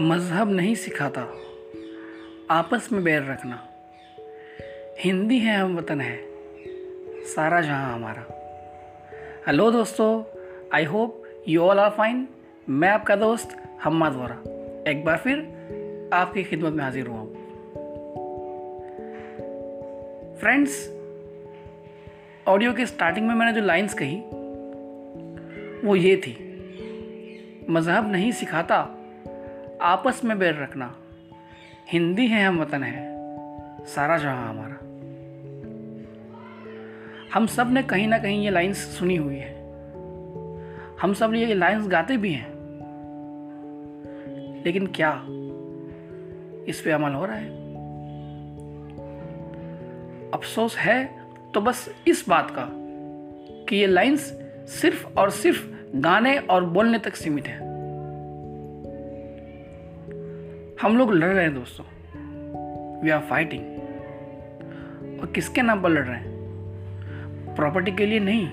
मज़हब नहीं सिखाता। आपस में बैर रखना। हिंदी है, हम वतन है। सारा जहाँ हमारा। हेलो दोस्तों I hope you all are fine मैं आपका दोस्त हम्माद वोरा एक बार फिर आपकी खिदमत में हाजिर हुआ हूँ। फ्रेंड्स ऑडियो के स्टार्टिंग में मैंने जो लाइंस कही, वो ये थी। मज़हब नहीं सिखाता आपस में बैर रखना। हिंदी है हम वतन है, सारा जहाँ हमारा। हम सबने कहीं ना कहीं ये लाइंस सुनी हुई है। हम सब ये लाइंस गाते भी हैं। लेकिन क्या इस पे अमल हो रहा है? अफसोस है तो बस इस बात का कि ये लाइंस सिर्फ़ और सिर्फ़ गाने और बोलने तक सीमित है। हम लोग लड़ रहे हैं दोस्तों। वी आर फाइटिंग और किसके नाम पर लड़ रहे हैं? प्रॉपर्टी के लिए नहीं।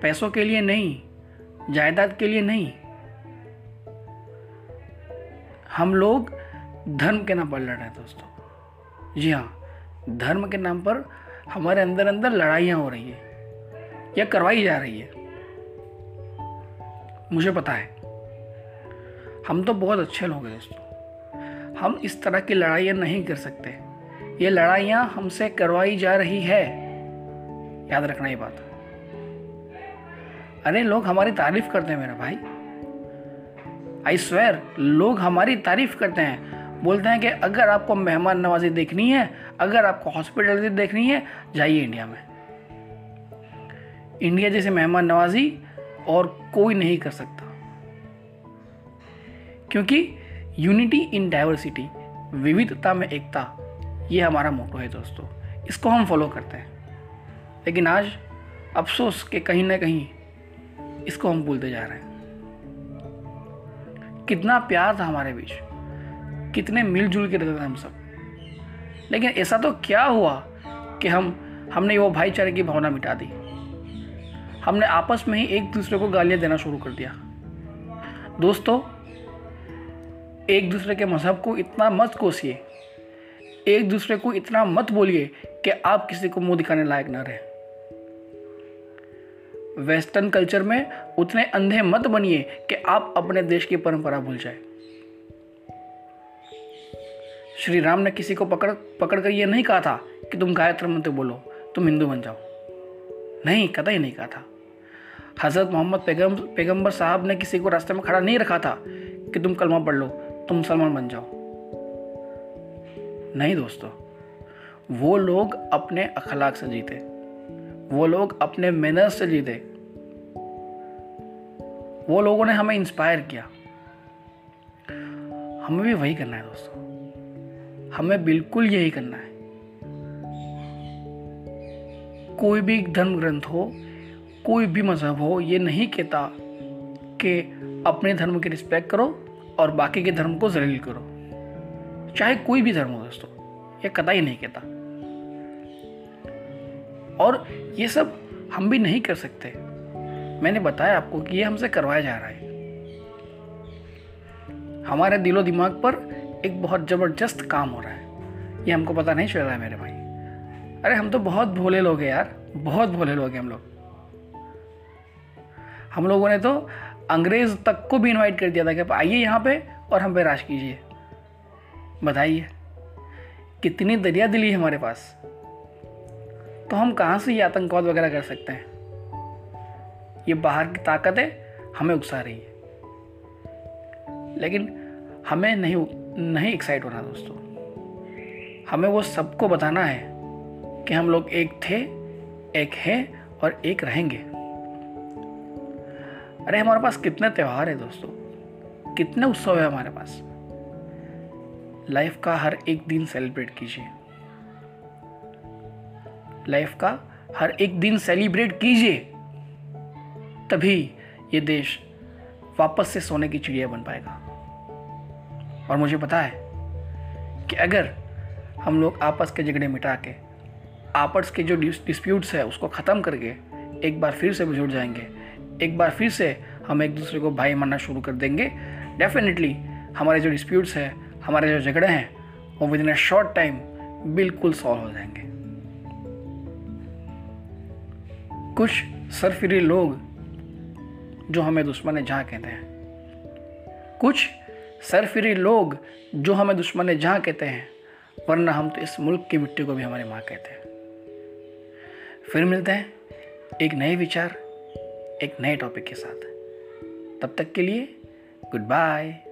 पैसों के लिए नहीं। जायदाद के लिए नहीं। हम लोग धर्म के नाम पर लड़ रहे हैं दोस्तों। जी हाँ धर्म के नाम पर हमारे अंदर अंदर लड़ाइयाँ हो रही है। या करवाई जा रही है। मुझे पता है। हम तो बहुत अच्छे लोग हैं दोस्तों। हम इस तरह की लड़ाइयाँ नहीं कर सकते। ये लड़ाइयाँ हमसे करवाई जा रही है। याद रखना ये बात। अरे लोग हमारी तारीफ़ करते हैं मेरा भाई। आई स्वेर लोग हमारी तारीफ़ करते हैं। बोलते हैं कि अगर आपको मेहमान नवाजी देखनी है, अगर आपको हॉस्पिटलिटी देखनी है, जाइए इंडिया में। इंडिया जैसे मेहमान नवाजी और कोई नहीं कर सकता। क्योंकि यूनिटी इन डाइवर्सिटी विविधता में एकता, ये हमारा मोटो है दोस्तों। इसको हम फॉलो करते हैं। लेकिन आज अफसोस के कहीं ना कहीं इसको हम भूलते जा रहे हैं। कितना प्यार था हमारे बीच। कितने मिलजुल के रहते थे हम सब। लेकिन ऐसा तो क्या हुआ कि हम, हमने वो भाईचारे की भावना मिटा दी। हमने आपस में ही एक दूसरे को गालियाँ देना शुरू कर दिया। दोस्तों एक दूसरे के मज़हब को इतना मत कोसिए। एक दूसरे को इतना मत बोलिए कि आप किसी को मुँह दिखाने लायक ना रहे। वेस्टर्न कल्चर में उतने अंधे मत बनिए कि आप अपने देश की परंपरा भूल जाए। श्री राम ने किसी को पकड़ पकड़ कर यह नहीं कहा था कि तुम गायत्र मंत्र बोलो, तुम हिंदू बन जाओ। नहीं, कतई नहीं कहा था। हज़रत मोहम्मद पैगम पैगंबर साहब ने किसी को रास्ते में खड़ा नहीं रखा था कि तुम कलमा पढ़ लो तुम मुसलमान बन जाओ। नहीं दोस्तों, वो लोग अपने अखलाक से जीते। वो लोग अपने मैनर्स से जीते। वो लोगों ने हमें इंस्पायर किया। हमें भी वही करना है दोस्तों। हमें बिल्कुल यही करना है। कोई भी धर्म ग्रंथ हो, कोई भी मज़हब हो, ये नहीं कहता कि अपने धर्म की रिस्पेक्ट करो और बाकी के धर्म को जलील करो। चाहे कोई भी धर्म हो दोस्तों, ये कतई नहीं कहता। और ये सब हम भी नहीं कर सकते। मैंने बताया आपको कि ये हमसे करवाया जा रहा है। हमारे दिलो दिमाग पर एक बहुत ज़बरदस्त काम हो रहा है। ये हमको पता नहीं चल रहा है मेरे भाई। अरे हम तो बहुत भोले लोग हैं यार, बहुत भोले लोग हैं हम लोग। हम लोगों ने तो अंग्रेज़ तक को भी इनवाइट कर दिया था कि आप आइए यहाँ पे और हम पे राज कीजिए। बताइए, कितनी दरिया दिली है हमारे पास? तो हम कहाँ से ये आतंकवाद वगैरह कर सकते हैं? ये बाहर की ताकतें हमें उकसा रही है। लेकिन हमें नहीं नहीं एक्साइट होना दोस्तों। हमें वो सबको बताना है कि हम लोग एक थे, एक हैं और एक रहेंगे। अरे, हमारे पास कितने त्यौहार है दोस्तों? कितने उत्सव है हमारे पास? लाइफ का हर एक दिन सेलिब्रेट कीजिए। लाइफ का हर एक दिन सेलिब्रेट कीजिए। तभी ये देश वापस से सोने की चिड़िया बन पाएगा। और मुझे पता है कि अगर हम लोग आपस के झगड़े मिटा के, आपस के जो डिस्प्यूट्स है, उसको ख़त्म करके एक बार फिर से जुड़ जाएँगे एक बार फिर से हम एक दूसरे को भाई मानना शुरू कर देंगे। डेफिनेटली हमारे जो डिस्प्यूट्स हैं, हमारे जो झगड़े हैं, वो within a short time बिल्कुल सॉल्व हो जाएँगे। कुछ सरफिरी लोग, जो हमें दुश्मन जहाँ कहते हैं। कुछ सरफिरी लोग, जो हमें दुश्मन जहाँ कहते हैं, वरना हम तो इस मुल्क की मिट्टी को भी हमारी माँ कहते हैं। फिर मिलते हैं एक नए विचार एक नए टॉपिक के साथ। तब तक के लिए गुड बाय